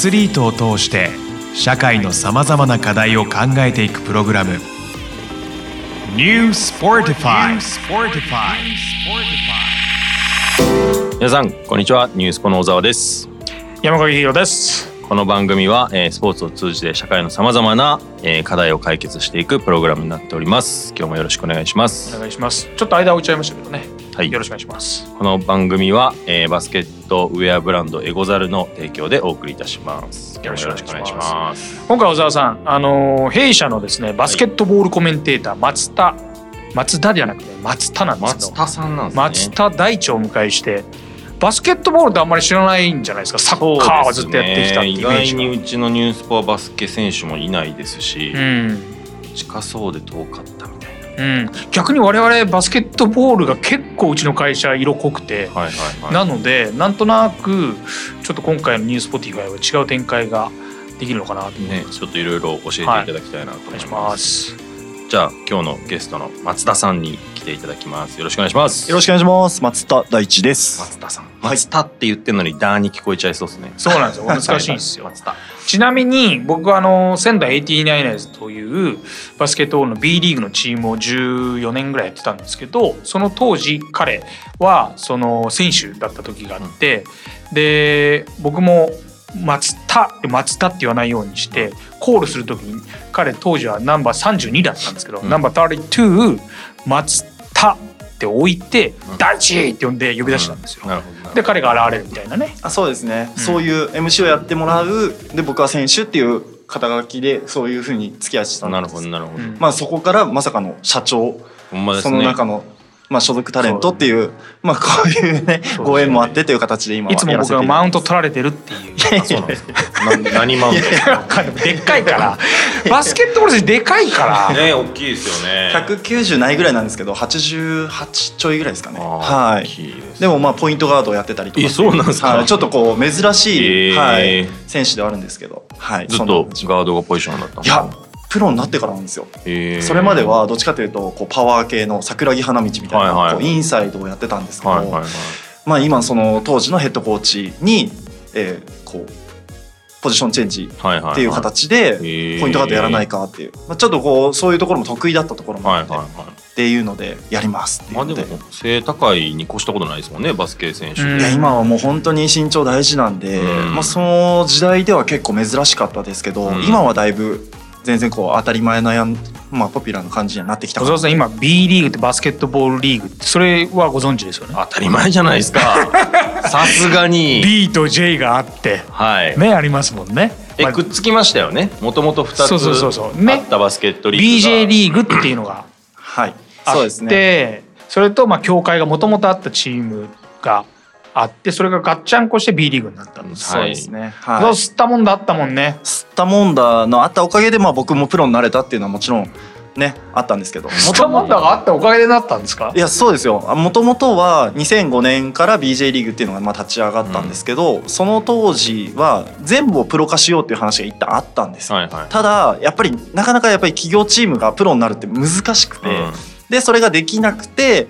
スリートを通して社会のさまざまな課題を考えていくプログラム。New Sportify 皆さんこんにちは。ニュースポの小沢です。山上宏です。この番組は、えースポーツを通じて社会のさまざまな、えー課題を解決していくプログラムになっております。今日もよろしくお願いしまおす願いします。ちょっと間置いちゃいましたけどねはい。よろしくお願いします。この番組は、えーバスケットウェアブランドエゴザルの提供でお送りいたします。よろしくお願いします。今回小沢さんあのー弊社のですねバスケットボールコメンテーター松田松田ではなくて松田なんです松田さんなんですね。松田大地をお迎えしてバスケットボールってあんまり知らないんじゃないですか？サッカーはずっとやってきたってイメージが。意外にうちのニュースポはバスケ選手もいないですし、うん。近そうで遠かったうん、逆に我々バスケットボールが結構うちの会社色濃くて、はいはいはいなのでなんとなくちょっと今回のニュースポティファイは違う展開ができるのかなとねます。ちょっといろいろ教えていただきたいなと思いお願いしま。ますす。じゃあ今日のゲストの松田さんに来ていただきます。よろしくお願いします。よろしくお願いします。松田大地です。松田さん。松田って言ってんのにダーに聞こえちゃいそうですね。そうなんですよ。難しいんですよ。松田。ちなみに僕はあの仙台 89ers というバスケットボールの B リーグのチームを14年ぐらいやってたんですけどその当時彼はその選手だった時があって、で僕も松田松田って言わないようにしてコールする時に彼当時はナンバー32だったんですけど、うん。ナンバー32松田って置いてうん「大地!」って呼んで呼び出したんですよ。なるほどなるほど。で彼が現れるみたいなね。あ、そうですね、うんそういう MC をやってもらう、で僕は選手っていう肩書きでそういうふうに付き合いしてたんです。なるほどなるほど。うんまあそこからまさかの社長、ね。の中のまあ所属タレントっていうまあこういうねそうご縁もあってという形で今はいつも僕がマウント取られてるっていう。あそうなんですか。な何マウント？でっかいからバスケットボール選手でかいからか。ね大きいですよね。190ないぐらいなんですけど、88ちょいぐらいですかね。はい。でもまあポイントガードをやってたりとかえそうなんですか？はい、ちょっとこう珍しい、はい、選手ではあるんですけど、はい、ずっとガードがポジションだったんですかいや。プロになってからなんですよ。へーそれまではどっちかというとこうパワー系の桜木花道みたいな、はいはいこうインサイドをやってたんですけど、はいはいはい。まあ今その当時のヘッドコーチに、えーこうポジションチェンジ。っていう形でーポイントガードやらないかっていう、まあ、ちょっとこうそういうところも得意だったところもあって、はいはいはい。っていうのでやりますっていうので。まあでも背高いに越したことないですもんねバスケ選手で、うんいや今はもう本当に身長大事なんで、うんまあ、その時代では結構珍しかったですけど、うん今はだいぶ全然こう当たり前なやん、まあ、ポピュラーな感じにはなってきた。小沢さん今 B リーグってバスケットボールリーグってそれはご存知ですよね？当たり前じゃないですか。さすがに。B と J があってはい、ねありますもんね、え、まあくっつきましたよね？もともと2つそうそうそうそう。ねあったバスケットリーグが。BJ リーグっていうのがはい。あっそうですね。てそれとまあ協会がもともとあったチームがあってそれがガッチャンコして B リーグになったんです、そうですね。はい。吸ったもんだあったもんね。吸ったもんだのあったおかげでまあ僕もプロになれたっていうのはもちろんねあったんですけど。吸ったもんだがあったおかげでなったんですか？いやそうですよ。もともとは2005年から BJ リーグっていうのがまあ立ち上がったんですけど、その当時は全部をプロ化しようっていう話が一旦あったんですよ。はいはい。ただやっぱりなかなかやっぱり企業チームがプロになるって難しくて、うん。でそれができなくて、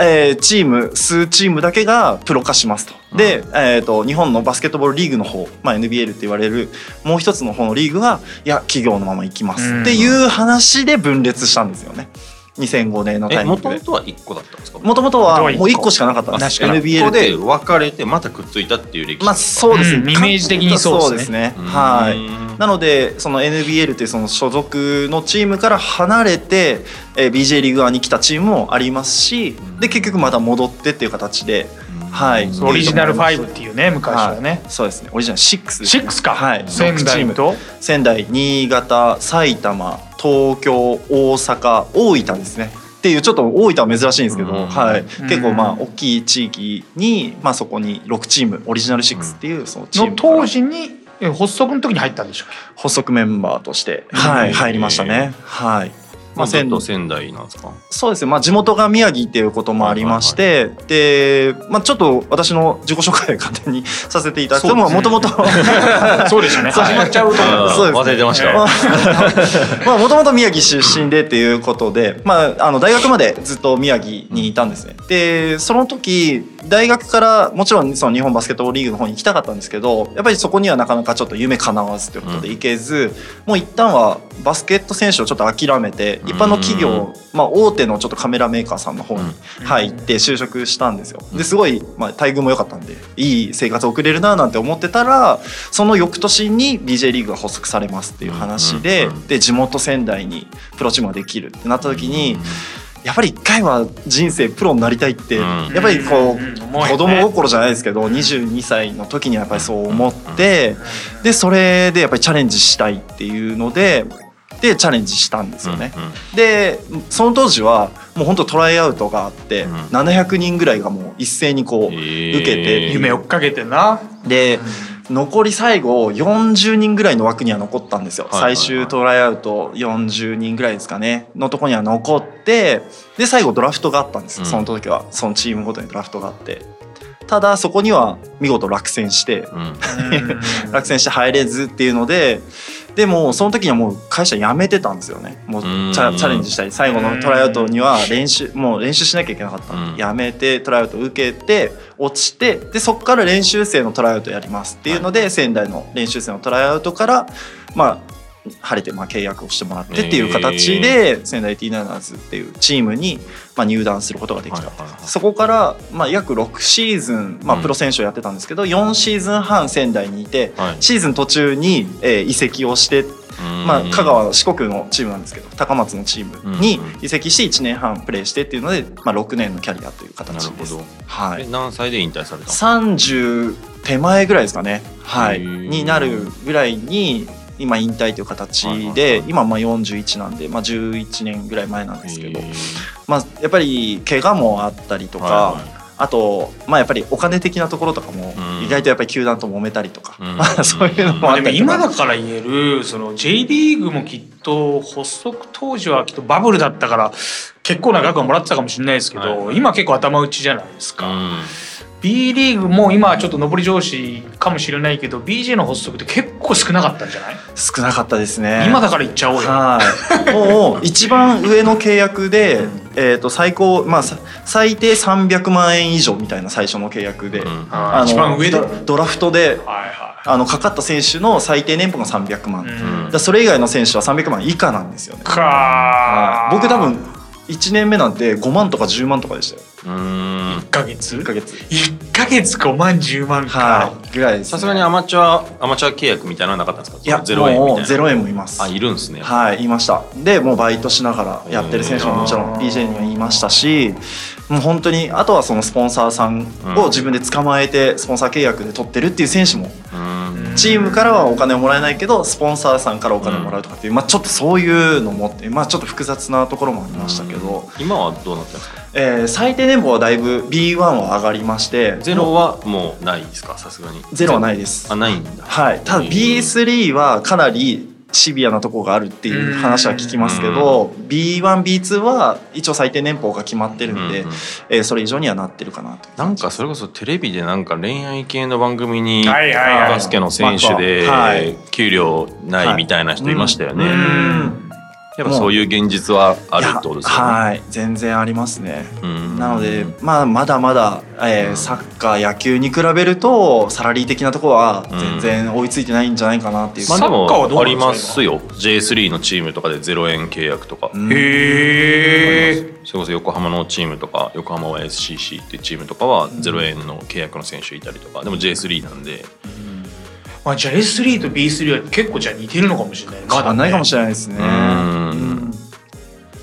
えーチーム数チームだけがプロ化しますと。で、えー、と日本のバスケットボールリーグの方、まあ、NBL って言われるもう一つの方のリーグはいや企業のまま行きますっていう話で分裂したんですよね2005年のタイミングで。ともとは1個だったんですか？もともとはもう1個しかなかったんです。NBL ここでで分かれてまたくっついたっていう歴史。まあそうですね、うん。イメージ的にそうですね。そうですね。はい。なのでその NBL っていうその所属のチームから離れて、えー BJ リーグ側に来たチームもありますしで結局また戻ってっていう形で、はい。オリジナル5っていうね昔はね、はいそうですね。オリジナル6ですね。6か、はい、仙6チーム。台と？仙台新潟埼玉東京大阪大分ですね。っていうちょっと大分は珍しいんですけど、うんはい、結構まあうん大きい地域に、まあ、そこに6チームオリジナル6っていうそのチーのムから。当時にえ発足の時に入ったんでしょう発足メンバーとして、うん。はい、入りましたね。はい。まあ、仙と仙台なんですか？そうですね、まあ、地元が宮城っていうこともありまして、で、まあ、ちょっと私の自己紹介簡単にさせていただくともともと そうでしたね。始まっちゃうと思うあーそうですね。忘れてました、まあもともと宮城出身でっていうことで、まあ、あの大学までずっと宮城にいたんですね。でその時大学からもちろんその日本バスケットボールリーグの方に行きたかったんですけどやっぱりそこにはなかなかちょっと夢叶わずということで行けず、もう一旦はバスケット選手をちょっと諦めて一般の企業、まあ、大手のちょっとカメラメーカーさんの方に入って就職したんですよ。ですごい、まあ、待遇も良かったんでいい生活を送れるななんて思ってたらその翌年に BJ リーグが発足されますっていう話で、うんうんうん。で地元仙台にプロチームができるってなった時に、やっぱり一回は人生プロになりたいって、うん。やっぱりこう、子供心じゃないですけど22歳の時にはやっぱりそう思って、でそれでやっぱりチャレンジしたいっていうのででチャレンジしたんですよね。うんうん。でその当時はもう本当トライアウトがあって、うん。700人ぐらいがもう一斉にこう、えー。受けて。夢追っかけてな。で残り最後40人ぐらいの枠には残ったんですよ、はいはいはい。最終トライアウト40人ぐらいですかね。のとこには残ってで最後ドラフトがあったんですよ、うん。その時は。そのチームごとにドラフトがあって。ただそこには見事落選して。うん。落選して入れずっていうのででもその時にはもう会社辞めてたんですよね。もうチうん。ャレンジしたり最後のトライアウトには練習もう練習しなきゃいけなかった。んでうん。辞めてトライアウト受けて落ちてでそこから練習生のトライアウトやりますっていうので仙台の練習生のトライアウトからまあ晴れてまあ契約をしてもらってっていう形で仙台 T9ers っていうチームにまあ入団することができた。そこからまあ約6シーズンまプロ選手をやってたんですけど4シーズン半仙台にいてはい。シーズン途中に、えー移籍をして、まあ、香川四国のチームなんですけど高松のチームにうん移籍して1年半プレーしてっていうので、まあ、6年のキャリアというな形です。はい、え何歳で引退されたの？30手前ぐらいですかね、はい、になるぐらいに今引退という形でい今まあ41なんで、まあ、11年ぐらい前なんですけどまあ、やっぱり怪我もあったりとか、あと、まあ、やっぱりお金的なところとかもうん。意外とやっぱり球団と揉めたりとか、うん。ま あそういうのもまあったり今だから言えるその J リーグもきっと発足当時はきっとバブルだったから結構な額はもらってたかもしれないですけど、はい。今結構頭打ちじゃないですか、うん B リーグも今はちょっと上り調子かもしれないけど BJ の発足って結構少なかったんじゃない、少なかったですね。今だから言っちゃおうよ、はい、もう一番上の契約で、えー、と最高、まあ、さ最低300万円以上みたいな最初の契約で、うん。一番上で？ドドラフトではいはあのかかった選手の最低年俸が300万、うん。らそれ以外の選手は300万以下なんですよね。かー。はい。僕多分1年目なんて5万とか10万とかでしたよ。うん。1ヶ月？1ヶ月。1ヶ月5万10万か、はいぐらいです、ね、さすがにアマチュアアマチュア契約みたいなのはなかったんですか？いやゼロ円みたいな。もうゼロ円もいます。あいるんですね。はい、いました。で、もうバイトしながらやってる選手ももちろん BJ にはいましたし、もう本当にあとはそのスポンサーさんを自分で捕まえてスポンサー契約で取ってるっていう選手もうんチームからはお金をもらえないけどスポンサーさんからお金をもらうとかっていう、まあ、ちょっとそういうのもって、まあ、ちょっと複雑なところもありましたけど、今はどうなってるんですか？えー最低年俸はだいぶ B1 は上がりましてゼロはもうないですか？さすがに。ゼロはないです。あ。ないんだ。はい、ただ B3 はかなりシビアなところがあるっていう話は聞きますけど B1B2 は一応最低年俸が決まってるんで、うん。うんえーそれ以上にはなってるかなと。なんかそれこそテレビでなんか恋愛系の番組にはいはいはい。バスケの選手で給料ないみたいな人いましたよね、やっぱそういう現実はあるってことですよね。はい全然ありますね。うん。なので、まあ、まだまだ、えーうん。サッカー野球に比べるとサラリー的なところは全然追いついてないんじゃないかなっていう、まあでサッカーはどもありうなんですかますよ。J3 のチームとかで0円契約とか、うん。へえそれこそ横浜のチームとか横浜 YSCC っていうチームとかは0円の契約の選手いたりとか。でも J3 なんでまあじゃあ S3 と B3 は結構じゃあ似てるのかもしれない。変わんないかもしれれないですね。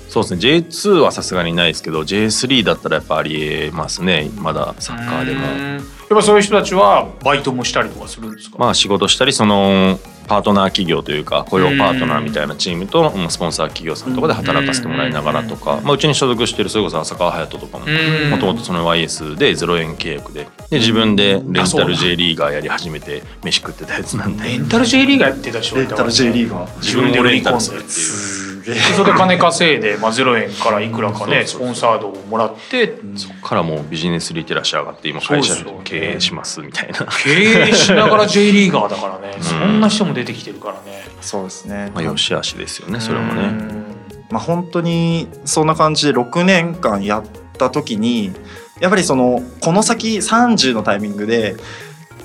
そうですね。J2 はさすがにないですけど J3 だったらやっぱありえますね。まだサッカーでも。やっぱそういう人たちはバイトもしたりとかするんですか、まあ仕事したりそのパートナー企業というか雇用パートナーみたいなチームとうん。スポンサー企業さんとかで働かせてもらいながらとか、まあ、うちに所属してるそれこそ浅川隼人とかもうん。もともとその YS で0円契約でで自分でレンタル J リーガーやり始めて飯食ってたやつなんで。レンタル J リーガーやってた人レンタル J リーガー。自分でレンタルするっていうそれで金稼いで、まあ、0円からいくらかねスポンサードをもらってそこからもうビジネスリテラシー上がって今会社経営しますみたいな、経営しながら J リーガーだからね。ん。そんな人も出てきてるからね。そうですね。まあ、良し悪しですよねそれもね。うん。まあ、本当にそんな感じで6年間やった時にやっぱりそのこの先30のタイミングで、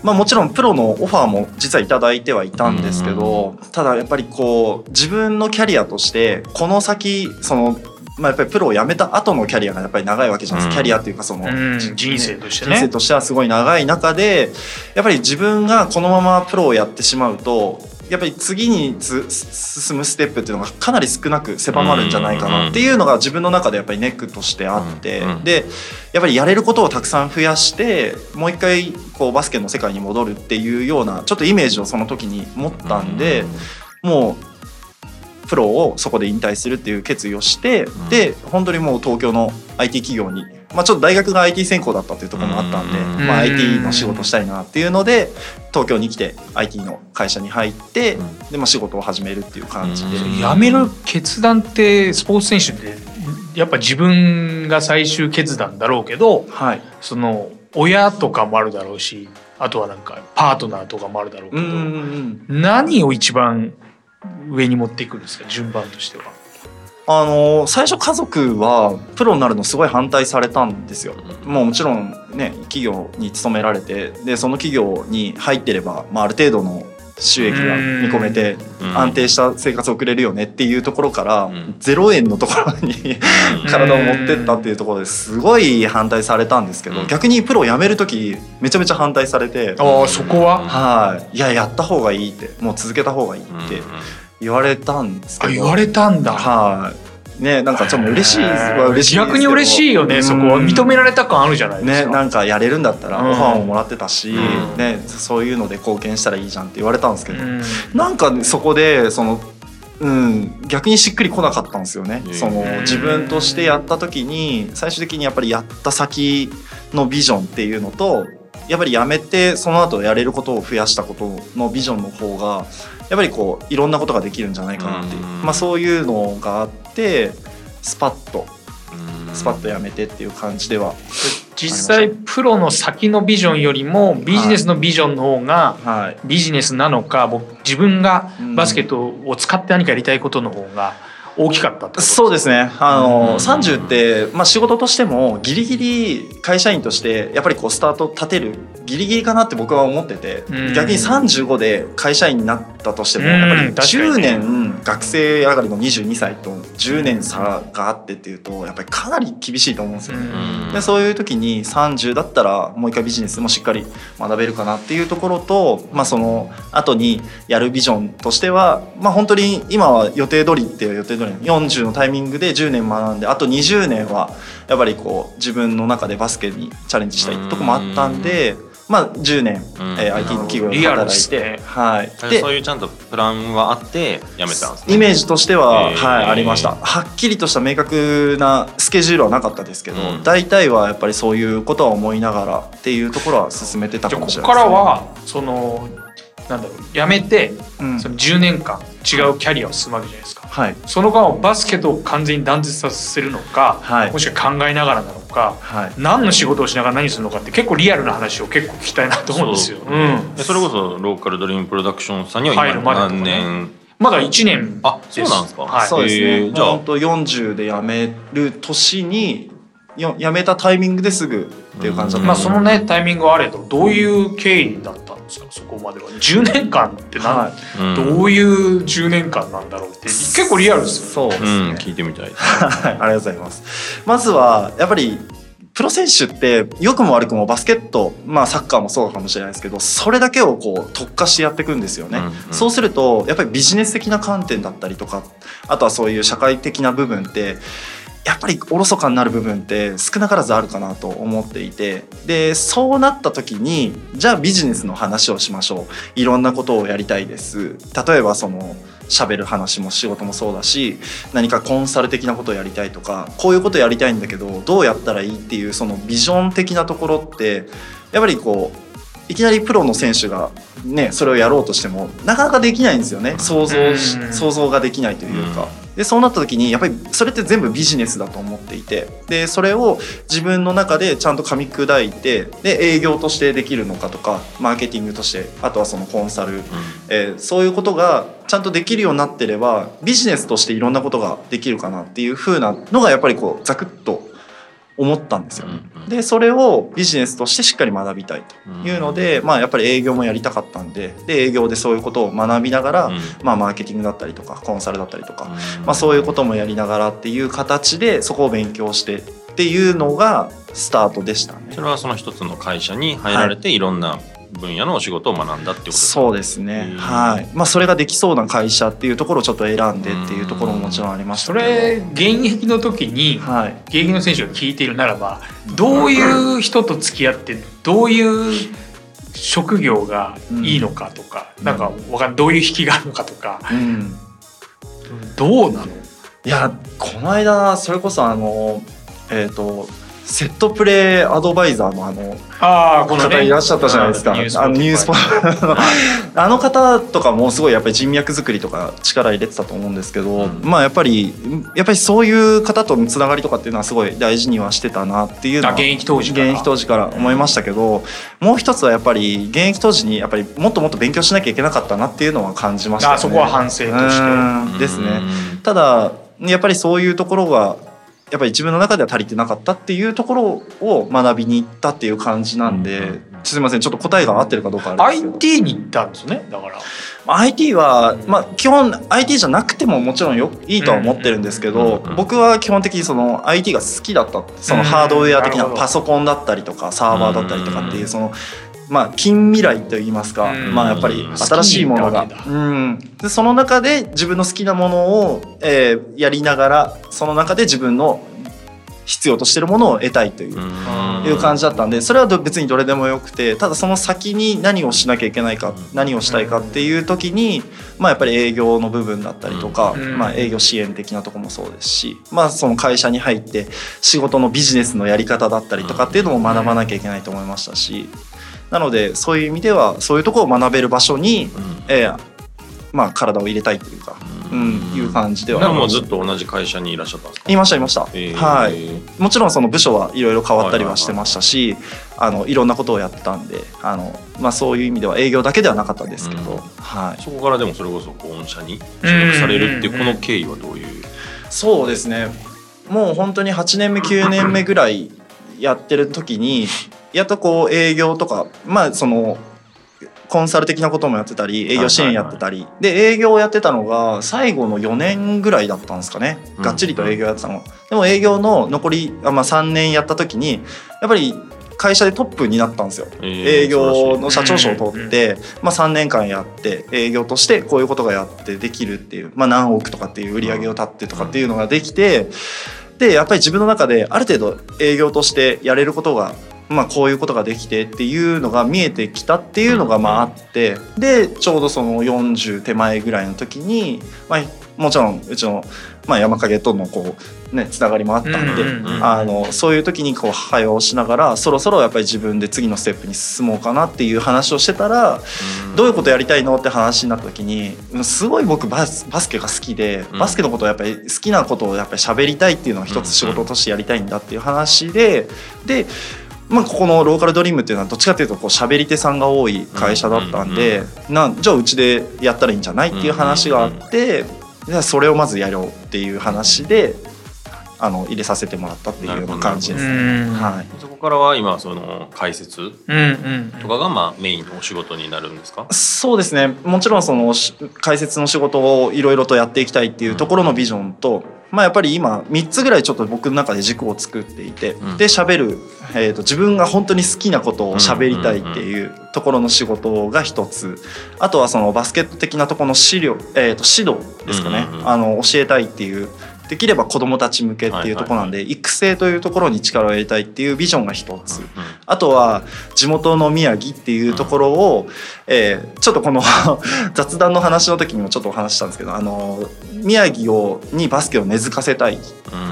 まあ、もちろんプロのオファーも実はいただいてはいたんですけどただやっぱりこう自分のキャリアとしてこの先その、まあ、やっぱりプロを辞めた後のキャリアがやっぱり長いわけじゃないですか、うん。キャリアっていうかその、うん。人生として人生ね。としてはすごい長い中でやっぱり自分がこのままプロをやってしまうとやっぱり次につ進むステップっていうのがかなり少なく狭まるんじゃないかなっていうのが自分の中でやっぱりネックとしてあってうんうんでやっぱりやれることをたくさん増やしてもう一回こうバスケの世界に戻るっていうようなちょっとイメージをその時に持ったんでもうプロをそこで引退するっていう決意をして、ん。で本当にもう東京の IT 企業に、まあ、ちょっと大学が IT 専攻だったっていうところもあったんで、うん。まあ、うん IT の仕事したいなっていうので東京に来て IT の会社に入って、うん。でまあ、仕事を始めるっていう感じで、うん。辞める決断ってスポーツ選手ってやっぱ自分が最終決断だろうけどはい。その親とかもあるだろうしあとはなんかパートナーとかもあるだろうけど、何を一番上に持っていくんですか順番としては？あの最初家族はプロになるのすごい反対されたんですよ。もうもちろんね企業に勤められてでその企業に入ってれば、まあ、ある程度の収益が見込めてうん。安定した生活を送れるよねっていうところから、ん。0円のところに 体を持ってったっていうところですごい反対されたんですけど、うん。逆にプロを辞める時めちゃめちゃ反対されて、ああそこは？はい、いややった方がいいってもう続けた方がいいって言われたんですけど、あ言われたんだ。はい、ねなんかちょっと嬉しいは嬉しい逆に嬉しいよねそこは。うん認められた感あるじゃないですね、か。なんかやれるんだったらうん。オファーももらってたし、うん。ね、そういうので貢献したらいいじゃんって言われたんですけど、うん。なんかそこでその、うん、逆にしっくりこなかったんですよね。うんその自分としてやった時に最終的にやっぱりやった先のビジョンっていうのとやっぱりやめてその後やれることを増やしたことのビジョンの方がやっぱりこういろんなことができるんじゃないかなっていう、うん。まあ、そういうのがあってスパッとスパッとやめてっていう感じでは、実際プロの先のビジョンよりもビジネスのビジョンの方がはい、ビジネスなのか僕自分がバスケットを使って何かやりたいことの方が大きかったってそうですね。あの、うん。30って、まあ、仕事としてもギリギリ会社員としてやっぱりこうスタート立てるギリギリかなって僕は思ってて、うん。逆に35で会社員になったとしても、うんやっぱり確かに10ね年学生上がりの22歳と10年差があってっていうとやっぱりかなり厳しいと思うんですよね。うんでそういう時に30だったらもう一回ビジネスもしっかり学べるかなっていうところと、まあ、その後にやるビジョンとしては、まあ、本当に今は予定通りっていう予定通り40のタイミングで10年学んであと20年はやっぱりこう自分の中でバスケにチャレンジしたいとこもあったんで。まあ、10年、うん。えー IT の企業で働いて、はい、でそういうちゃんとプランはあって辞めたんですね。イメージとしては、えー。はい、ありました。はっきりとした明確なスケジュールはなかったですけど、うん。大体はやっぱりそういうことは思いながらっていうところは進めてたじゃあここかもしれないです、ね、からはそのなんだろうやめてうん。その10年間違うキャリアを進むわけじゃないですか。はい。その間をバスケと完全に断絶させるのか、はい。もしくは考えながらなのかはい。何の仕事をしながら何するのかって結構リアルな話を結構聞きたいなと思うんですよ。そううん、でそれこそローカルドリームプロダクションさんには入るま今何年？まだ1年あそうなんですか。はい。そうですね、えーじゃあ。本当40で辞める年によ辞めたタイミングですぐっていう感じだった。まあそのねタイミングはあれどどういう経緯だったんですか？そこまでは。10年間って何、はい。うんどういう10年間なんだろうって結構リアルですよね。そうですね、うん聞いてみたい。はい、ありがとうございます。まずはやっぱりプロ選手って良くも悪くもバスケット、まあ、サッカーもそうかもしれないですけどそれだけをこう特化してやっていくんですよね。うんうん。そうするとやっぱりビジネス的な観点だったりとかあとはそういう社会的な部分ってやっぱりおろそかになる部分って少なからずあるかなと思っていて。でそうなった時にじゃあビジネスの話をしましょう。いろんなことをやりたいです。例えばその喋る話も仕事もそうだし何かコンサル的なことをやりたいとかこういうことやりたいんだけどどうやったらいいっていうそのビジョン的なところってやっぱりこういきなりプロの選手がねそれをやろうとしてもなかなかできないんですよね。想像想像ができないというか。でそうなった時にやっぱりそれって全部ビジネスだと思っていてでそれを自分の中でちゃんと噛み砕いてで営業としてできるのかとかマーケティングとしてあとはそのコンサル、えーそういうことがちゃんとできるようになってればビジネスとしていろんなことができるかなっていう風なのがやっぱりこうザクッと思ったんですよ。ね。でそれをビジネスとしてしっかり学びたいというので、まあやっぱり営業もやりたかったんでで営業でそういうことを学びながら、うん。まあマーケティングだったりとかコンサルだったりとか、まあそういうこともやりながらっていう形でそこを勉強してっていうのがスタートでしたね。そ。れはその一つの会社に入られていろんな分野のお仕事を学んだってことですか？そうですね。うんはい。まあそれができそうな会社っていうところをちょっと選んでっていうところももちろんありましたけど。それ現役の時にはい。現役の選手が聞いているならばどういう人と付き合ってどういう職業がいいのかとか、なんかわかんどういう引きがあるのかとか。うん。どうなの？いやこの間それこそあのえっ、とセットプレーアドバイザーのあのああこのね。方いらっしゃったじゃないですか。あのニュースポ あの方とかもすごいやっぱり人脈作りとか力入れてたと思うんですけど、うん。まあやっぱりやっぱりそういう方とのつながりとかっていうのはすごい大事にはしてたなっていうのはあ現役当時から。現役当時から思いましたけど、もう一つはやっぱり現役当時にやっぱりもっともっと勉強しなきゃいけなかったなっていうのは感じましたよね。あそこは反省として。うん。ですね。ただやっぱりそういうところがやっぱり自分の中では足りてなかったっていうところを学びに行ったっていう感じなんで、うんすみませんちょっと答えが合ってるかどうかあれですけど。IT に行ったんですねだから IT は、まあ、基本 IT じゃなくてももちろんよいいとは思ってるんですけど、うん僕は基本的にその IT が好きだったそのハードウェア的なパソコンだったりとかサーバーだったりとかっていううん。その。まあ、近未来といいますか、うん。まあ、やっぱり新しいものが。うん、でその中で自分の好きなものを、えーやりながらその中で自分の必要としてるものを得たいという,、いう感じだったんでそれはど別にどれでもよくてただその先に何をしなきゃいけないか何をしたいかっていう時に、まあ、やっぱり営業の部分だったりとか、うん。まあ、営業支援的なとこもそうですし、まあ、その会社に入って仕事のビジネスのやり方だったりとかっていうのも学ばなきゃいけないと思いましたしなのでそういう意味ではそういうところを学べる場所に、えーまあ、体を入れたいというか、うん、いう感じでは。ももうずっと同じ会社にいらっしゃったんですか？いましたいました、えーはい。もちろんその部署はいろいろ変わったりはしてましたし、あのいろんなことをやってたんであの、まあ、そういう意味では営業だけではなかったですけど、うん。はい、そこからでもそれこそ御社に所属されるっていうこの経緯はどういう？そうですね。もう本当に8年目9年目ぐらいやってる時にやっとこう営業とかまあそのコンサル的なこともやってたり営業支援やってたり、で営業をやってたのが最後の4年ぐらいだったんですかね。うんがっちりと営業やってたの、でも営業の残りあ、まあ、3年やった時にやっぱり会社でトップになったんですよ。営業の社長賞を取って、まあ、3年間やって営業としてこういうことがやってできるっていう、まあ、何億とかっていう売り上げを立ってとかっていうのができてでやっぱり自分の中である程度営業としてやれることが、まあ、こういうことができてっていうのが見えてきたっていうのがまああってでちょうどその40手前ぐらいの時に、まあ、もちろんうちの、まあ、山影とのこう、ね、つながりもあったんで。あのそういう時にこう会話をしながらそろそろやっぱり自分で次のステップに進もうかなっていう話をしてたらどういうことやりたいのって話になった時にうんすごい僕バスバスケが好きでうんバスケのことをやっぱり好きなことをやっぱり喋りたいっていうのを一つ仕事としてやりたいんだっていう話ででまあ、ここのローカルドリームっていうのはどっちかっていうとこう喋り手さんが多い会社だったんで、なんじゃあうちでやったらいいんじゃないっていう話があって、じゃあそれをまずやろうっていう話であの入れさせてもらったっていうような感じですね。うんはい。そこからは今その解説うんうん。とかがまあメインのお仕事になるんですか？そうですね。もちろんそのし解説の仕事をいろいろとやっていきたいっていうところのビジョンと、まあ、やっぱり今3つぐらいちょっと僕の中で軸を作っていて、うん。で喋る、えー、と自分が本当に好きなことを喋りたいっていうところの仕事が一つ。あとはそのバスケット的なところの資料、えー、と指導ですかね、あの教えたいっていうできれば子どもたち向けっていうところなんで、育成というところに力を入れたいっていうビジョンが一つ。あとは地元の宮城っていうところを、えーちょっとこの 雑談の話の時にもちょっとお話ししたんですけどあの宮城をにバスケを根付かせたい。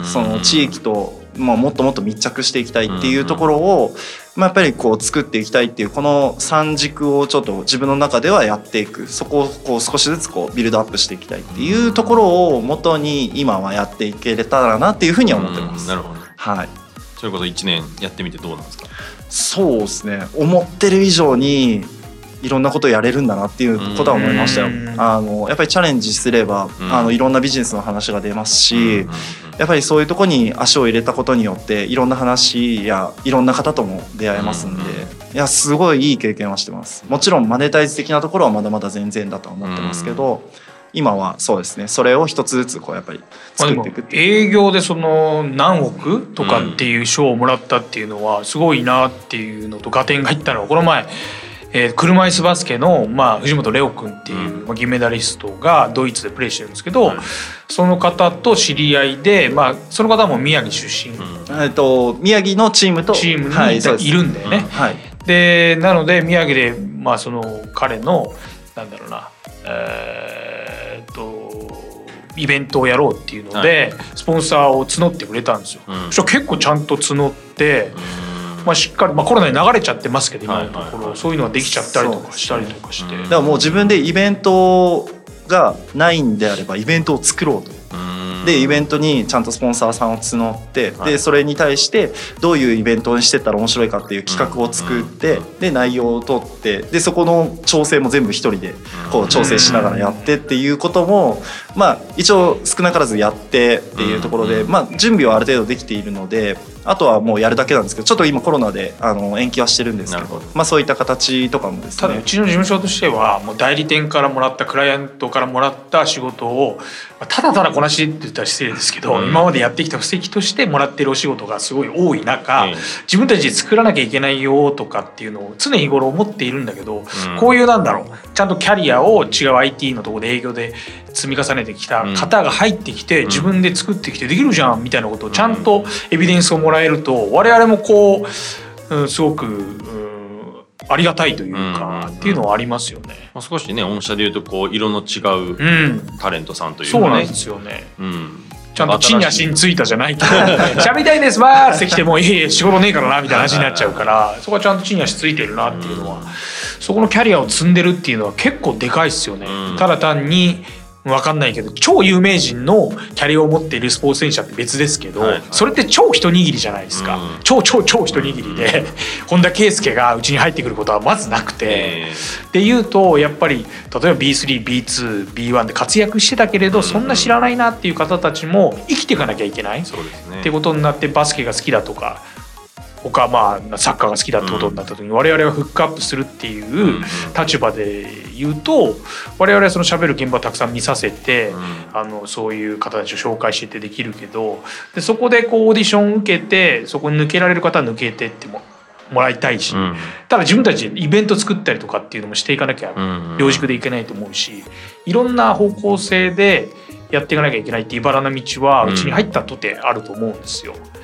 その地域とまあ、もっともっと密着していきたいっていうところを、まあ、やっぱりこう作っていきたいっていうこの三軸をちょっと自分の中ではやっていく。そこをこう少しずつこうビルドアップしていきたいっていうところを元に今はやっていけれたらなっていうふうには思ってます。なるほどはい。それこそ1年やってみてどうなんですか？そうですね。思ってる以上にいろんなことをやれるんだなっていうことは思いましたよ。う。ん。あのやっぱりチャレンジすれば、うん。あのいろんなビジネスの話が出ますし、やっぱりそういうとこに足を入れたことによっていろんな話やいろんな方とも出会えますんで、うん。いやすごいいい経験はしてます。もちろんマネタイズ的なところはまだまだ全然だとは思ってますけど、今はそうですね。それを一つずつこうやっぱり作っていくっていう。営業でその何億とかっていう賞をもらったっていうのはすごいなっていうのと合点がいったのはこの前、えー車椅子バスケの、まあ、藤本レオ君っていう、まあ、銀メダリストがドイツでプレーしてるんですけど、はい。その方と知り合いで、まあ、その方も宮城出身、うん。えっと宮城のチームとチームにはいるんだよね。はい。でなので宮城で、まあ、その彼のなんだろうなえーっとイベントをやろうっていうので、スポンサーを募ってくれたんですよ。うん。そしたら結構ちゃんと募って、まあ、しっかり、まあ、コロナに流れちゃってますけど今のところ、そういうのができちゃったりとかしたりとかして。うんだからもう自分でイベントがないんであればイベントを作ろうと。でイベントにちゃんとスポンサーさんを募って、はい。でそれに対してどういうイベントにしてったら面白いかっていう企画を作って、うん。で内容を取ってでそこの調整も全部一人でこう調整しながらやってっていうことも、まあ一応少なからずやってっていうところで、うん。まあ準備はある程度できているのであとはもうやるだけなんですけどちょっと今コロナであの延期はしてるんですけど。まあ、そういった形とかもですね。ただうちの事務所としてはもう代理店からもらったクライアントからもらった仕事をまあただただこなしって言ったら失礼ですけど、うん。今までやってきた布石としてもらってるお仕事がすごい多い中、ええ自分たちで作らなきゃいけないよとかっていうのを常日頃思っているんだけど、うん。こういうなんだろう。ちゃんとキャリアを違う IT のところで営業で積み重ねてきた方が入ってきて、ん。自分で作ってきてできるじゃんみたいなことをちゃんとエビデンスをもらえると我々もこう、うん、すごく、うんありがたいというか、うんっていうのはありますよね。まあ、少しね御社でいうとこう色の違ううん、タレントさんというそうなんかねですよね。うん。ちゃんと地に足についたじゃないけど 喋りたいです。わーって来てもいえいえ仕事ねえからなみたいな話になっちゃうから そこはちゃんと地に足ついてるなっていうのはそこのキャリアを積んでるっていうのは結構でかいっすよね。うん。ただ単に分かんないけど超有名人のキャリアを持っているスポーツ選手って別ですけど、はい。はいそれって超一握りじゃないですか、うん。超超超一握りで 本田圭佑がうちに入ってくることはまずなくて。えっていうとやっぱり例えば B3B2B1 で活躍してたけれどそんな知らないなっていう方たちも生きていかなきゃいけない。ーそうですね。ってことになってバスケが好きだとか他まあサッカーが好きだってことになった時に我々がフックアップするっていう立場で言うと我々はその喋る現場をたくさん見させてあのそういう方たちを紹介してってできるけどでそこでこうオーディション受けてそこに抜けられる方は抜けてってももらいたいし、うん。ただ自分たちでイベント作ったりとかっていうのもしていかなきゃうん両軸でいけないと思うしいろんな方向性でやっていかなきゃいけないっていう茨の道はうちに入ったとてあると思うんですよ。まあ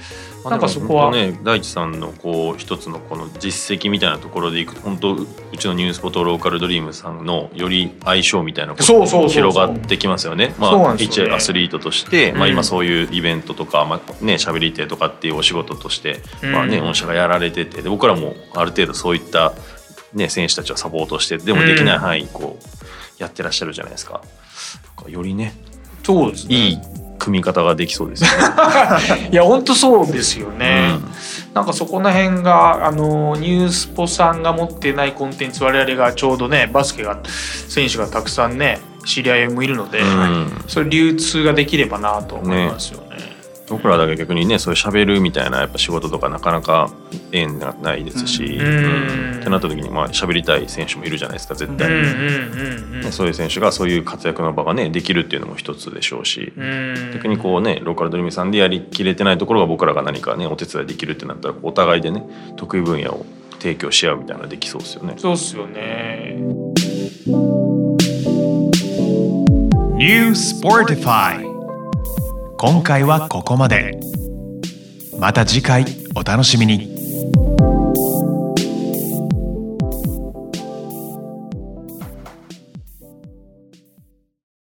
なんかそこは。ね大地さんのこう一つのこの実績みたいなところでいくと本当うちのニュースポトローカルドリームさんのより相性みたいなことそうそうそうそう。広がってきますよね。まあね。一アスリートとして、まあうん。今そういうイベントとかまあね喋り手とかっていうお仕事として、うん。まあね御社がやられててで僕らもある程度そういったね選手たちをサポートしてでもできない範囲こうやってらっしゃるじゃないですか。かよりねそうですね。いい組み方ができそうですよね。いや本当そうですよね、うんなんかそこら辺があのニュースポさんが持ってないコンテンツ我々がちょうどねバスケが選手がたくさんね知り合いもいるので、うんそれ流通ができればなと思いますよね。僕らだけ逆にねそういう喋るみたいなやっぱ仕事とかなかなか縁がないですし、ん。うん。ってなった時にまあ喋りたい選手もいるじゃないですか絶対に、うんうんうんねそういう選手がそういう活躍の場がねできるっていうのも一つでしょうし、逆にこうねローカルドリームさんでやりきれてないところが僕らが何かねお手伝いできるってなったらお互いでね得意分野を提供し合うみたいなのができそうですよね。そうっすよね。New Sportify 今回はここまで。また次回お楽しみに。